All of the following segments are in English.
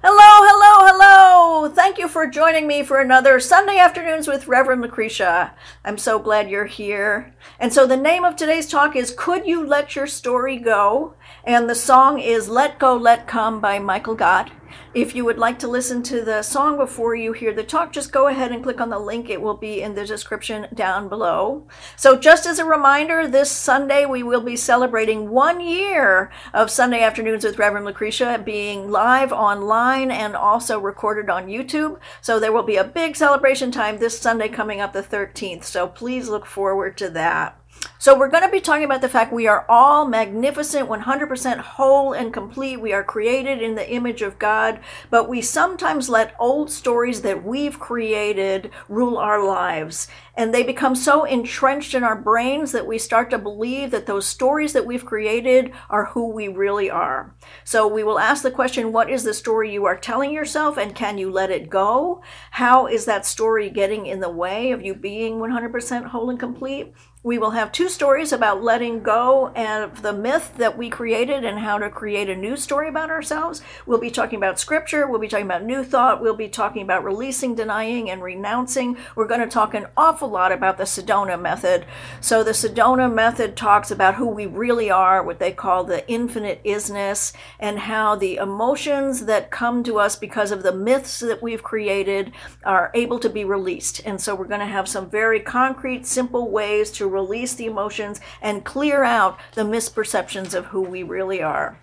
Hello, hello, hello! Thank you for joining me for another Sunday Afternoons with Reverend Lucretia. I'm so glad you're here. And so the name of today's talk is Could You Let Your Story Go? And the song is Let Go, Let Come by Michael Gott. If you would like to listen to the song before you hear the talk, just go ahead and click on the link. It will be in the description down below. So, just as a reminder, this Sunday we will be celebrating one year of Sunday Afternoons with Reverend Lucretia being live online and also recorded on YouTube. So, there will be a big celebration time this Sunday coming up the 13th. So, please look forward to that. So, we're going to be talking about the fact we are all magnificent, 100% whole and complete. We are created in the image of God, but we sometimes let old stories that we've created rule our lives. And they become so entrenched in our brains that we start to believe that those stories that we've created are who we really are. So, we will ask the question what is the story you are telling yourself, and can you let it go? How is that story getting in the way of you being 100% whole and complete? We will have two stories about letting go of the myth that we created and how to create a new story about ourselves. We'll be talking about scripture. We'll be talking about new thought. We'll be talking about releasing, denying, and renouncing. We're going to talk an awful lot about the Sedona method. So, the Sedona method talks about who we really are, what they call the infinite isness, and how the emotions that come to us because of the myths that we've created are able to be released. And so, we're going to have some very concrete, simple ways to release the emotions and clear out the misperceptions of who we really are.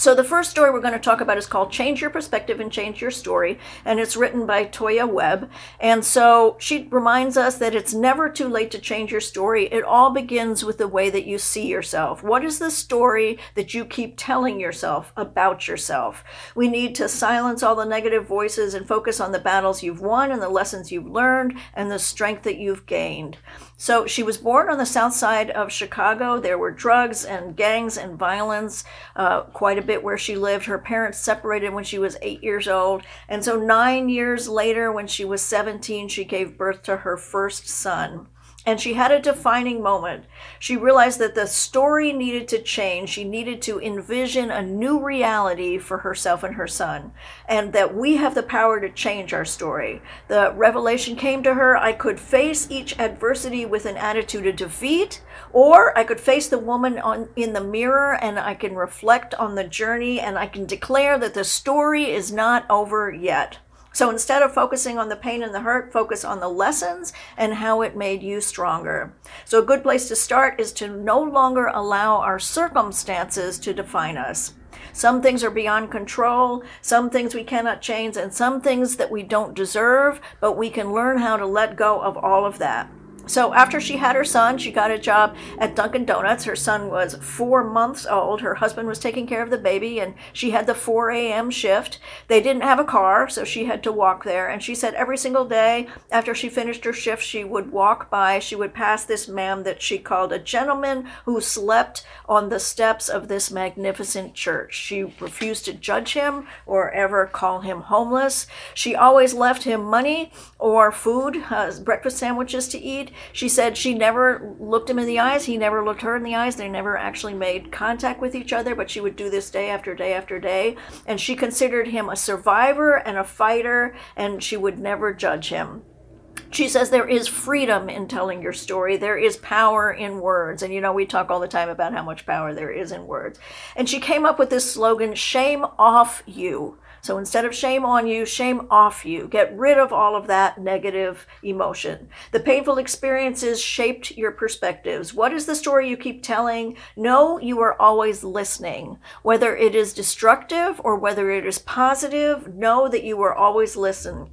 So, the first story we're going to talk about is called Change Your Perspective and Change Your Story, and it's written by Toya Webb. And so she reminds us that it's never too late to change your story. It all begins with the way that you see yourself. What is the story that you keep telling yourself about yourself? We need to silence all the negative voices and focus on the battles you've won and the lessons you've learned and the strength that you've gained. So, she was born on the south side of Chicago. There were drugs and gangs and violence uh, quite a bit where she lived. Her parents separated when she was eight years old. And so, nine years later, when she was 17, she gave birth to her first son. And she had a defining moment. She realized that the story needed to change. She needed to envision a new reality for herself and her son, and that we have the power to change our story. The revelation came to her I could face each adversity with an attitude of defeat, or I could face the woman on, in the mirror and I can reflect on the journey and I can declare that the story is not over yet. So instead of focusing on the pain and the hurt, focus on the lessons and how it made you stronger. So a good place to start is to no longer allow our circumstances to define us. Some things are beyond control, some things we cannot change, and some things that we don't deserve, but we can learn how to let go of all of that. So after she had her son, she got a job at Dunkin' Donuts. Her son was four months old. Her husband was taking care of the baby, and she had the 4 a.m. shift. They didn't have a car, so she had to walk there. And she said every single day after she finished her shift, she would walk by, she would pass this man that she called a gentleman who slept on the steps of this magnificent church. She refused to judge him or ever call him homeless. She always left him money or food, uh, breakfast sandwiches to eat. She said she never looked him in the eyes. He never looked her in the eyes. They never actually made contact with each other, but she would do this day after day after day. And she considered him a survivor and a fighter, and she would never judge him she says there is freedom in telling your story. There is power in words. And you know, we talk all the time about how much power there is in words. And she came up with this slogan shame off you. So instead of shame on you, shame off you. Get rid of all of that negative emotion. The painful experiences shaped your perspectives. What is the story you keep telling? Know you are always listening. Whether it is destructive or whether it is positive, know that you are always listening.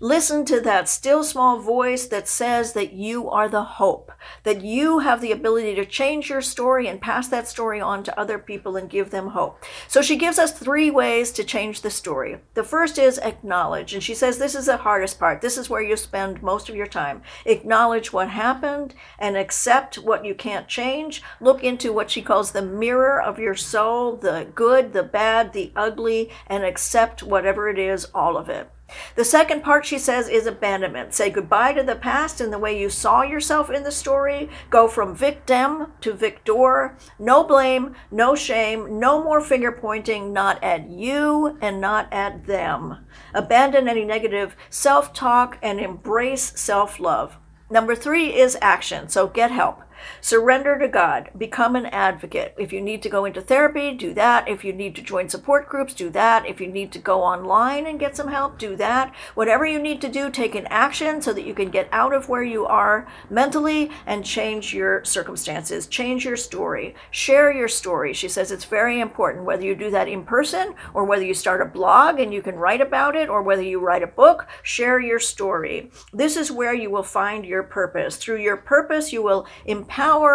Listen to that still small voice that says that you are the hope, that you have the ability to change your story and pass that story on to other people and give them hope. So she gives us three ways to change the story. The first is acknowledge. And she says this is the hardest part. This is where you spend most of your time. Acknowledge what happened and accept what you can't change. Look into what she calls the mirror of your soul, the good, the bad, the ugly, and accept whatever it is, all of it. The second part, she says, is abandonment. Say goodbye to the past and the way you saw yourself in the story. Go from victim to victor. No blame, no shame, no more finger pointing, not at you and not at them. Abandon any negative self talk and embrace self love. Number three is action. So get help. Surrender to God. Become an advocate. If you need to go into therapy, do that. If you need to join support groups, do that. If you need to go online and get some help, do that. Whatever you need to do, take an action so that you can get out of where you are mentally and change your circumstances. Change your story. Share your story. She says it's very important whether you do that in person or whether you start a blog and you can write about it or whether you write a book, share your story. This is where you will find your purpose. Through your purpose, you will empower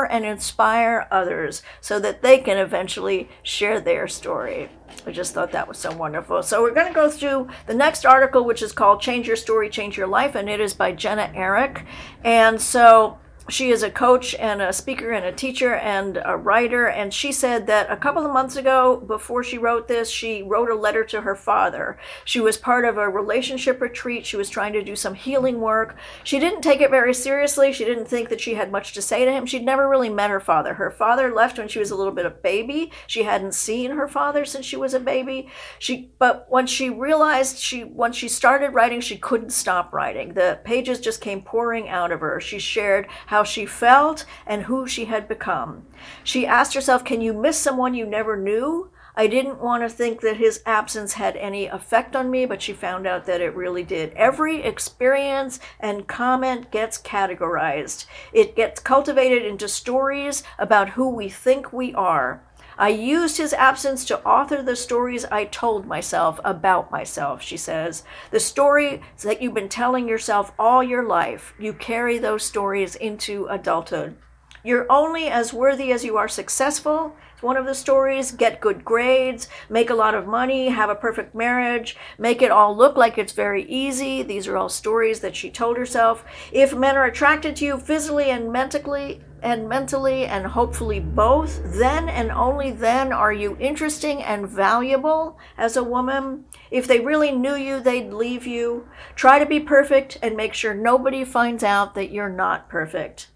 and inspire others so that they can eventually share their story. I just thought that was so wonderful. So we're going to go through the next article, which is called Change Your Story, Change Your Life, and it is by Jenna Eric. And so she is a coach and a speaker and a teacher and a writer. And she said that a couple of months ago, before she wrote this, she wrote a letter to her father. She was part of a relationship retreat. She was trying to do some healing work. She didn't take it very seriously. She didn't think that she had much to say to him. She'd never really met her father. Her father left when she was a little bit of a baby. She hadn't seen her father since she was a baby. She, but once she realized she, once she started writing, she couldn't stop writing. The pages just came pouring out of her. She shared how she felt, and who she had become. She asked herself, Can you miss someone you never knew? I didn't want to think that his absence had any effect on me, but she found out that it really did. Every experience and comment gets categorized, it gets cultivated into stories about who we think we are. I used his absence to author the stories I told myself about myself, she says. The stories that you've been telling yourself all your life, you carry those stories into adulthood. You're only as worthy as you are successful. One of the stories get good grades, make a lot of money, have a perfect marriage, make it all look like it's very easy. These are all stories that she told herself. If men are attracted to you physically and mentally, and mentally and hopefully both, then and only then are you interesting and valuable as a woman. If they really knew you, they'd leave you. Try to be perfect and make sure nobody finds out that you're not perfect.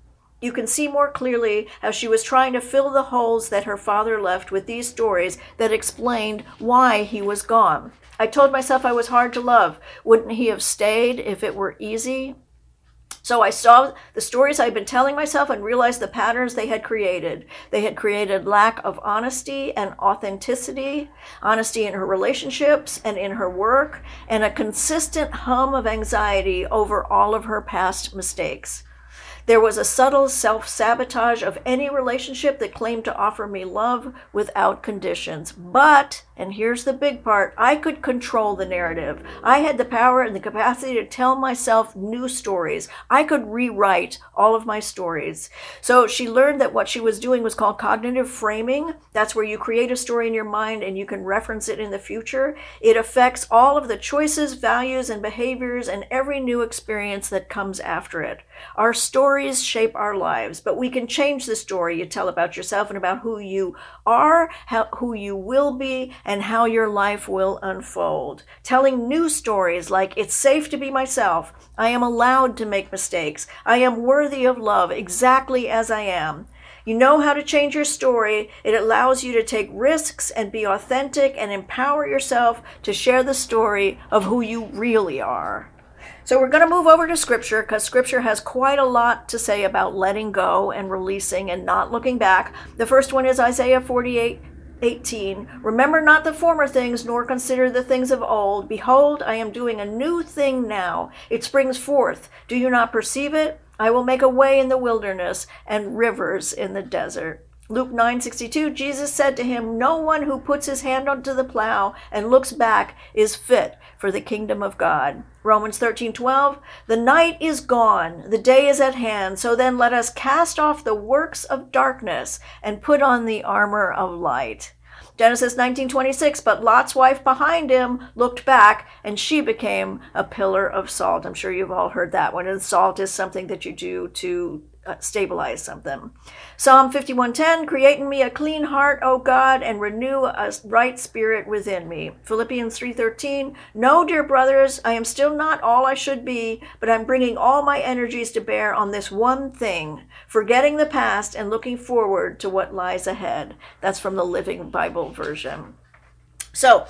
You can see more clearly how she was trying to fill the holes that her father left with these stories that explained why he was gone. I told myself I was hard to love. Wouldn't he have stayed if it were easy? So I saw the stories I'd been telling myself and realized the patterns they had created. They had created lack of honesty and authenticity, honesty in her relationships and in her work, and a consistent hum of anxiety over all of her past mistakes. There was a subtle self sabotage of any relationship that claimed to offer me love without conditions. But, and here's the big part, I could control the narrative. I had the power and the capacity to tell myself new stories. I could rewrite all of my stories. So she learned that what she was doing was called cognitive framing. That's where you create a story in your mind and you can reference it in the future. It affects all of the choices, values, and behaviors and every new experience that comes after it. Our stories shape our lives, but we can change the story you tell about yourself and about who you are, how, who you will be, and how your life will unfold. Telling new stories like, it's safe to be myself, I am allowed to make mistakes, I am worthy of love exactly as I am. You know how to change your story. It allows you to take risks and be authentic and empower yourself to share the story of who you really are. So we're going to move over to scripture because scripture has quite a lot to say about letting go and releasing and not looking back. The first one is Isaiah 48 18. Remember not the former things, nor consider the things of old. Behold, I am doing a new thing now. It springs forth. Do you not perceive it? I will make a way in the wilderness and rivers in the desert. Luke 9:62 Jesus said to him, "No one who puts his hand onto the plow and looks back is fit for the kingdom of God." Romans 13:12 The night is gone, the day is at hand, so then let us cast off the works of darkness and put on the armor of light. Genesis 19:26 But Lot's wife behind him looked back and she became a pillar of salt. I'm sure you've all heard that one. And salt is something that you do to Uh, stabilize something. Psalm 51:10, create in me a clean heart, O God, and renew a right spirit within me. Philippians 3:13, no, dear brothers, I am still not all I should be, but I'm bringing all my energies to bear on this one thing, forgetting the past and looking forward to what lies ahead. That's from the Living Bible version. So,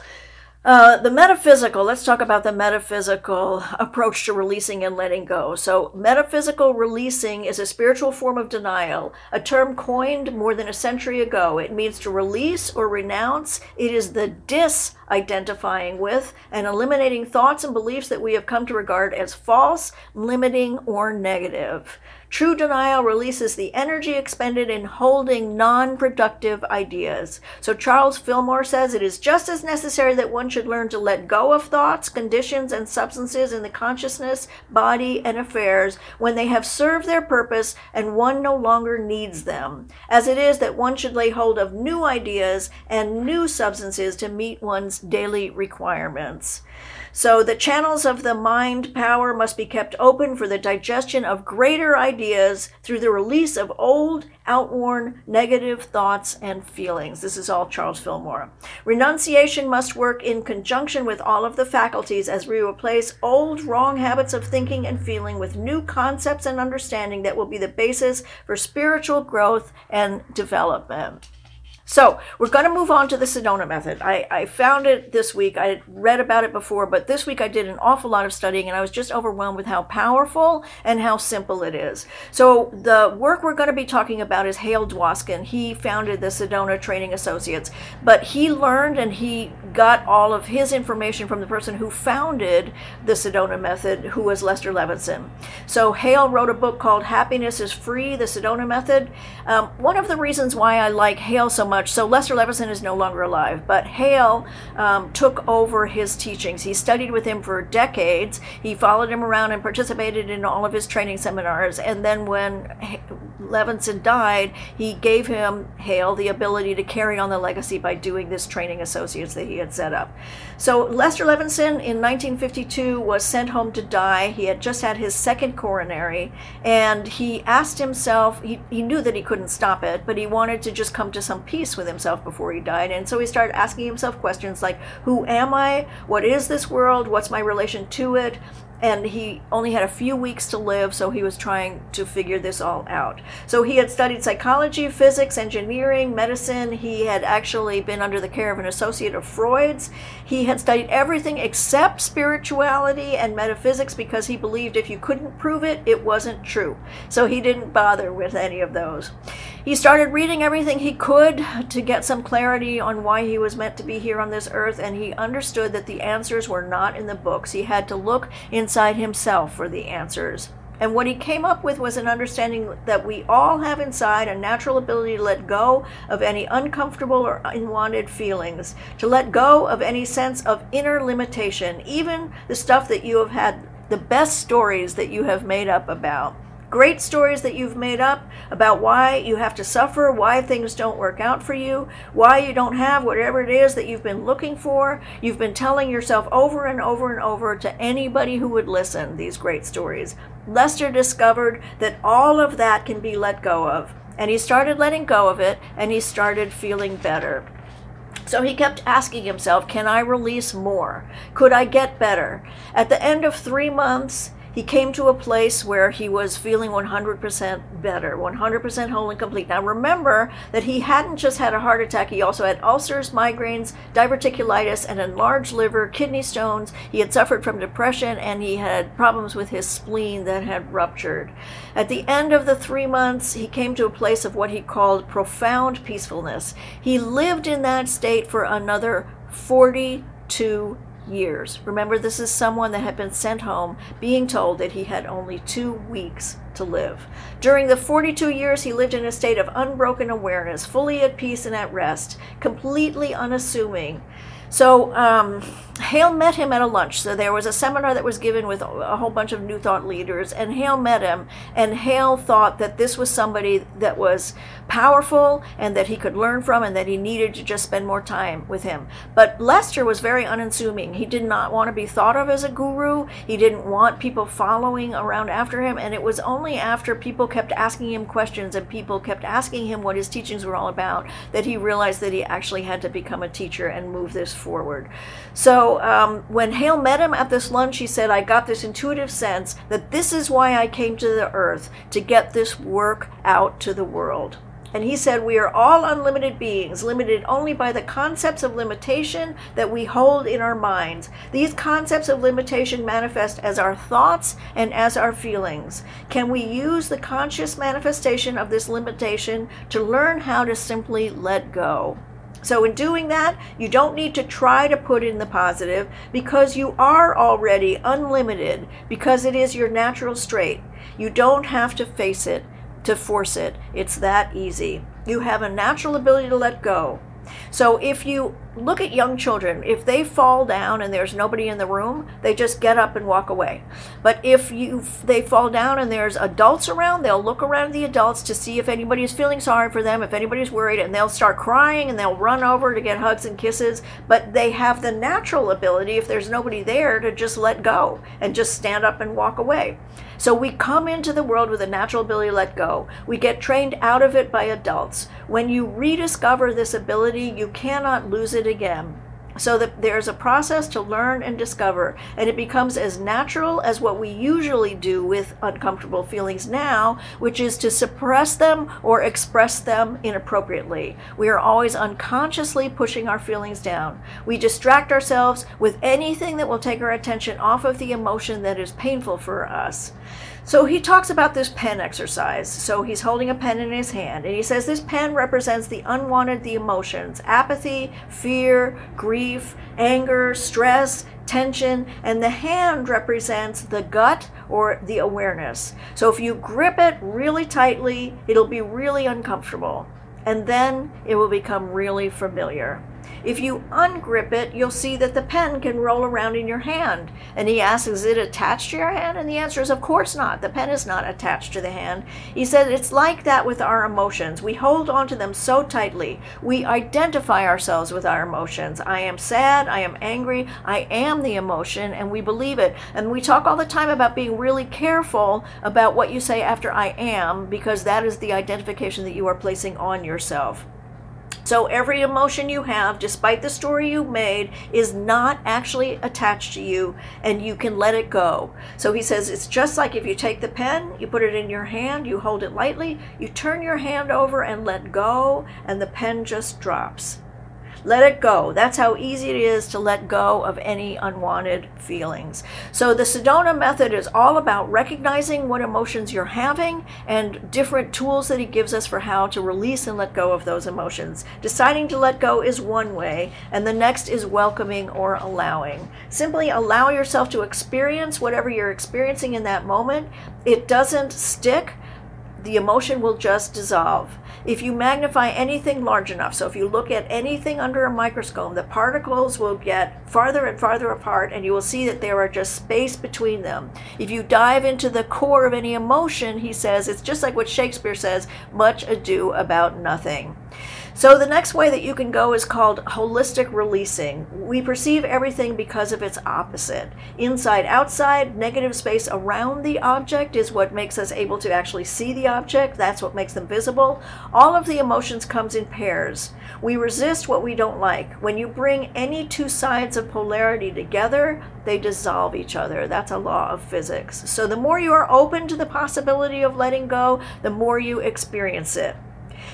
uh, the metaphysical, let's talk about the metaphysical approach to releasing and letting go. So, metaphysical releasing is a spiritual form of denial, a term coined more than a century ago. It means to release or renounce. It is the disidentifying with and eliminating thoughts and beliefs that we have come to regard as false, limiting, or negative. True denial releases the energy expended in holding non productive ideas. So, Charles Fillmore says it is just as necessary that one should learn to let go of thoughts, conditions, and substances in the consciousness, body, and affairs when they have served their purpose and one no longer needs them, as it is that one should lay hold of new ideas and new substances to meet one's daily requirements. So the channels of the mind power must be kept open for the digestion of greater ideas through the release of old, outworn, negative thoughts and feelings. This is all Charles Fillmore. Renunciation must work in conjunction with all of the faculties as we replace old, wrong habits of thinking and feeling with new concepts and understanding that will be the basis for spiritual growth and development. So we're going to move on to the Sedona method. I, I found it this week. I had read about it before, but this week I did an awful lot of studying and I was just overwhelmed with how powerful and how simple it is. So the work we're going to be talking about is Hale Dwoskin. He founded the Sedona Training Associates, but he learned and he got all of his information from the person who founded the Sedona method, who was Lester Levinson. So Hale wrote a book called Happiness is Free, the Sedona Method. Um, one of the reasons why I like Hale so much much. So Lester Levinson is no longer alive, but Hale um, took over his teachings. He studied with him for decades. He followed him around and participated in all of his training seminars. And then when Levinson died, he gave him Hale the ability to carry on the legacy by doing this training associates that he had set up. So Lester Levinson in 1952 was sent home to die. He had just had his second coronary, and he asked himself. He, he knew that he couldn't stop it, but he wanted to just come to some peace peace with himself before he died. And so he started asking himself questions like, Who am I? What is this world? What's my relation to it? And he only had a few weeks to live, so he was trying to figure this all out. So he had studied psychology, physics, engineering, medicine. He had actually been under the care of an associate of Freud's. He had studied everything except spirituality and metaphysics because he believed if you couldn't prove it, it wasn't true. So he didn't bother with any of those. He started reading everything he could to get some clarity on why he was meant to be here on this earth, and he understood that the answers were not in the books. He had to look in inside himself for the answers. And what he came up with was an understanding that we all have inside a natural ability to let go of any uncomfortable or unwanted feelings, to let go of any sense of inner limitation, even the stuff that you have had the best stories that you have made up about great stories that you've made up about why you have to suffer, why things don't work out for you, why you don't have whatever it is that you've been looking for. You've been telling yourself over and over and over to anybody who would listen these great stories. Lester discovered that all of that can be let go of. And he started letting go of it and he started feeling better. So he kept asking himself, Can I release more? Could I get better? At the end of three months, he came to a place where he was feeling 100% better, 100% whole and complete. Now remember that he hadn't just had a heart attack, he also had ulcers, migraines, diverticulitis, an enlarged liver, kidney stones. He had suffered from depression and he had problems with his spleen that had ruptured. At the end of the three months, he came to a place of what he called profound peacefulness. He lived in that state for another 42 years. Remember, this is someone that had been sent home being told that he had only two weeks to live. During the 42 years, he lived in a state of unbroken awareness, fully at peace and at rest, completely unassuming. So, um, Hale met him at a lunch. So there was a seminar that was given with a whole bunch of New Thought leaders, and Hale met him. And Hale thought that this was somebody that was powerful and that he could learn from, and that he needed to just spend more time with him. But Lester was very unassuming. He did not want to be thought of as a guru. He didn't want people following around after him. And it was only after people kept asking him questions and people kept asking him what his teachings were all about that he realized that he actually had to become a teacher and move this forward. So um, when Hale met him at this lunch, he said, I got this intuitive sense that this is why I came to the earth to get this work out to the world. And he said, We are all unlimited beings, limited only by the concepts of limitation that we hold in our minds. These concepts of limitation manifest as our thoughts and as our feelings. Can we use the conscious manifestation of this limitation to learn how to simply let go? So, in doing that, you don't need to try to put in the positive because you are already unlimited because it is your natural state. You don't have to face it to force it. It's that easy. You have a natural ability to let go. So if you look at young children, if they fall down and there's nobody in the room, they just get up and walk away. But if you they fall down and there's adults around, they'll look around the adults to see if anybody is feeling sorry for them, if anybody's worried, and they'll start crying and they'll run over to get hugs and kisses. But they have the natural ability, if there's nobody there, to just let go and just stand up and walk away. So we come into the world with a natural ability to let go. We get trained out of it by adults. When you rediscover this ability, you cannot lose it again so that there's a process to learn and discover and it becomes as natural as what we usually do with uncomfortable feelings now which is to suppress them or express them inappropriately. We are always unconsciously pushing our feelings down. We distract ourselves with anything that will take our attention off of the emotion that is painful for us so he talks about this pen exercise. So he's holding a pen in his hand, and he says this pen represents the unwanted, the emotions apathy, fear, grief, anger, stress, tension, and the hand represents the gut or the awareness. So if you grip it really tightly, it'll be really uncomfortable, and then it will become really familiar. If you ungrip it, you'll see that the pen can roll around in your hand. And he asks, Is it attached to your hand? And the answer is, Of course not. The pen is not attached to the hand. He said, It's like that with our emotions. We hold on to them so tightly. We identify ourselves with our emotions. I am sad. I am angry. I am the emotion, and we believe it. And we talk all the time about being really careful about what you say after I am, because that is the identification that you are placing on yourself. So every emotion you have, despite the story you made, is not actually attached to you and you can let it go. So he says it's just like if you take the pen, you put it in your hand, you hold it lightly, you turn your hand over and let go, and the pen just drops. Let it go. That's how easy it is to let go of any unwanted feelings. So, the Sedona method is all about recognizing what emotions you're having and different tools that he gives us for how to release and let go of those emotions. Deciding to let go is one way, and the next is welcoming or allowing. Simply allow yourself to experience whatever you're experiencing in that moment. It doesn't stick the emotion will just dissolve. If you magnify anything large enough, so if you look at anything under a microscope, the particles will get farther and farther apart, and you will see that there are just space between them. If you dive into the core of any emotion, he says, it's just like what Shakespeare says much ado about nothing. So, the next way that you can go is called holistic releasing. We perceive everything because of its opposite. Inside, outside, negative space around the object is what makes us able to actually see the object. That's what makes them visible. All of the emotions comes in pairs. We resist what we don't like. When you bring any two sides of polarity together, they dissolve each other. That's a law of physics. So, the more you are open to the possibility of letting go, the more you experience it.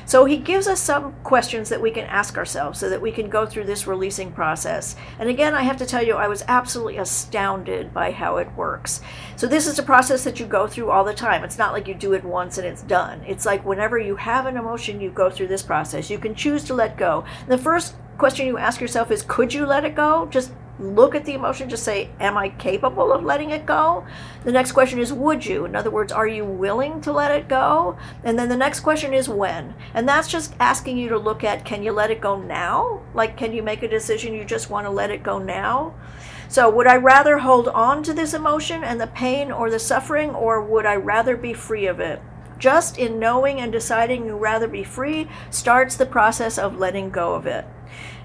So he gives us some questions that we can ask ourselves so that we can go through this releasing process. And again, I have to tell you, I was absolutely astounded by how it works. So this is a process that you go through all the time. It's not like you do it once and it's done. It's like whenever you have an emotion, you go through this process. You can choose to let go. The first question you ask yourself is could you let it go? Just look at the emotion, just say, Am I capable of letting it go? The next question is, Would you? In other words, are you willing to let it go? And then the next question is, When? And that's just asking you to look at, Can you let it go now? Like, can you make a decision you just want to let it go now? So, would I rather hold on to this emotion and the pain or the suffering, or would I rather be free of it? Just in knowing and deciding you rather be free starts the process of letting go of it.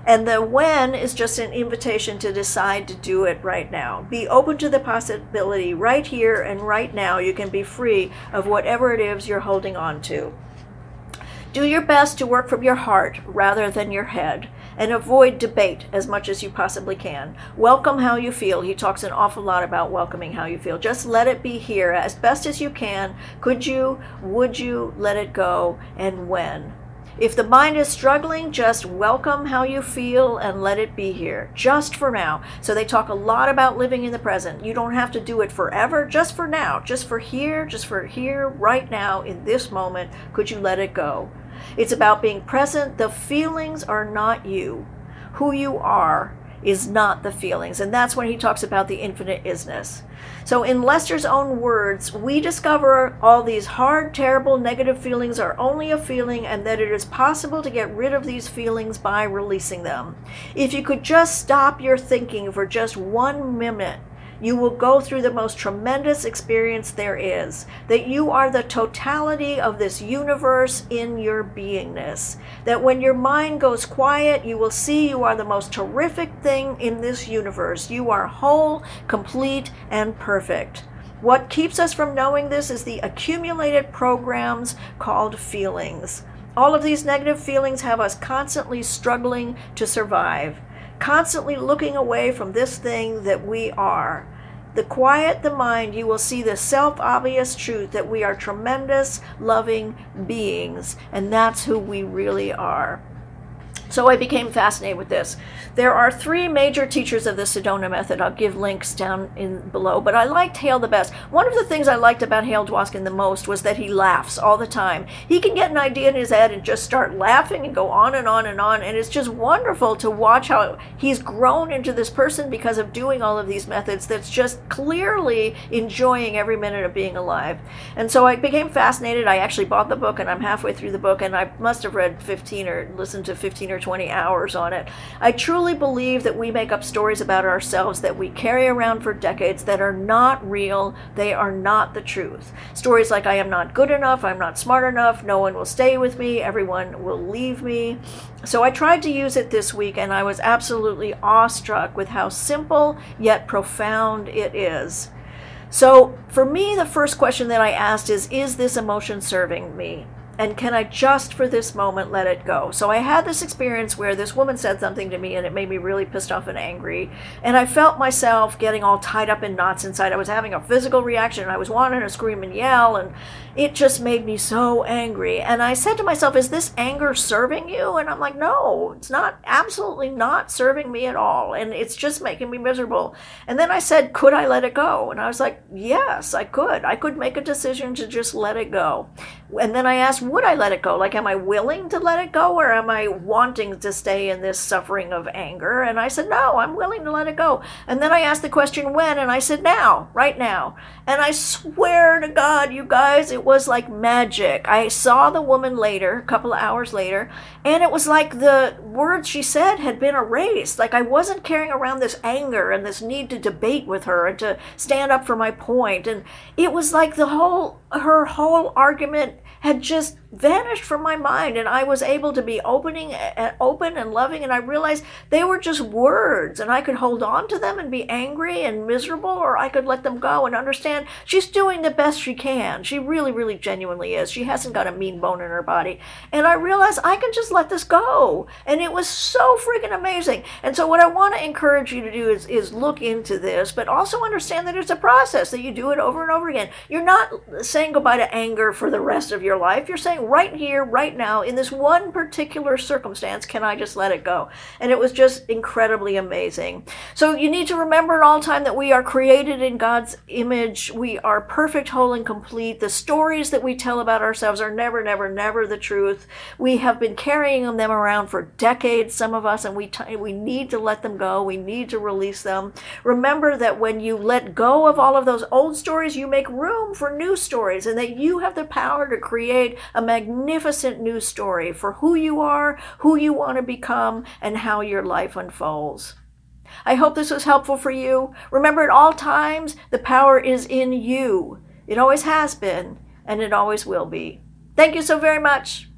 And the when is just an invitation to decide to do it right now. Be open to the possibility right here and right now you can be free of whatever it is you're holding on to. Do your best to work from your heart rather than your head and avoid debate as much as you possibly can. Welcome how you feel. He talks an awful lot about welcoming how you feel. Just let it be here as best as you can. Could you, would you let it go, and when? If the mind is struggling, just welcome how you feel and let it be here, just for now. So they talk a lot about living in the present. You don't have to do it forever, just for now, just for here, just for here, right now, in this moment. Could you let it go? It's about being present. The feelings are not you. Who you are is not the feelings. And that's when he talks about the infinite isness. So, in Lester's own words, we discover all these hard, terrible, negative feelings are only a feeling and that it is possible to get rid of these feelings by releasing them. If you could just stop your thinking for just one minute you will go through the most tremendous experience there is. That you are the totality of this universe in your beingness. That when your mind goes quiet, you will see you are the most terrific thing in this universe. You are whole, complete, and perfect. What keeps us from knowing this is the accumulated programs called feelings. All of these negative feelings have us constantly struggling to survive constantly looking away from this thing that we are. The quiet the mind, you will see the self obvious truth that we are tremendous, loving beings, and that's who we really are. So I became fascinated with this. There are three major teachers of the Sedona method. I'll give links down in below, but I liked Hale the best. One of the things I liked about Hale Dwoskin the most was that he laughs all the time. He can get an idea in his head and just start laughing and go on and on and on, and it's just wonderful to watch how he's grown into this person because of doing all of these methods that's just clearly enjoying every minute of being alive. And so I became fascinated. I actually bought the book and I'm halfway through the book and I must have read 15 or listened to 15 or 20 hours on it. I truly believe that we make up stories about ourselves that we carry around for decades that are not real. They are not the truth. Stories like, I am not good enough, I'm not smart enough, no one will stay with me, everyone will leave me. So I tried to use it this week and I was absolutely awestruck with how simple yet profound it is. So, for me, the first question that I asked is Is this emotion serving me? And can I just for this moment let it go? So I had this experience where this woman said something to me and it made me really pissed off and angry. And I felt myself getting all tied up in knots inside. I was having a physical reaction. And I was wanting to scream and yell, and it just made me so angry. And I said to myself, Is this anger serving you? And I'm like, No, it's not, absolutely not serving me at all. And it's just making me miserable. And then I said, Could I let it go? And I was like, Yes, I could. I could make a decision to just let it go. And then I asked, would I let it go? Like, am I willing to let it go or am I wanting to stay in this suffering of anger? And I said, no, I'm willing to let it go. And then I asked the question, when? And I said, now, right now. And I swear to God, you guys, it was like magic. I saw the woman later, a couple of hours later, and it was like the words she said had been erased. Like I wasn't carrying around this anger and this need to debate with her and to stand up for my point. And it was like the whole, her whole argument had just vanished from my mind and I was able to be opening and open and loving and I realized they were just words and I could hold on to them and be angry and miserable or I could let them go and understand she's doing the best she can. She really really genuinely is. She hasn't got a mean bone in her body. And I realized I can just let this go. And it was so freaking amazing. And so what I want to encourage you to do is is look into this but also understand that it's a process that you do it over and over again. You're not saying goodbye to anger for the rest of your life. You're saying right here, right now, in this one particular circumstance, can I just let it go? And it was just incredibly amazing. So you need to remember at all time that we are created in God's image. We are perfect, whole, and complete. The stories that we tell about ourselves are never, never, never the truth. We have been carrying them around for decades, some of us, and we, t- we need to let them go. We need to release them. Remember that when you let go of all of those old stories, you make room for new stories, and that you have the power to create a magnificent new story for who you are, who you want to become, and how your life unfolds. I hope this was helpful for you. Remember, at all times, the power is in you. It always has been, and it always will be. Thank you so very much.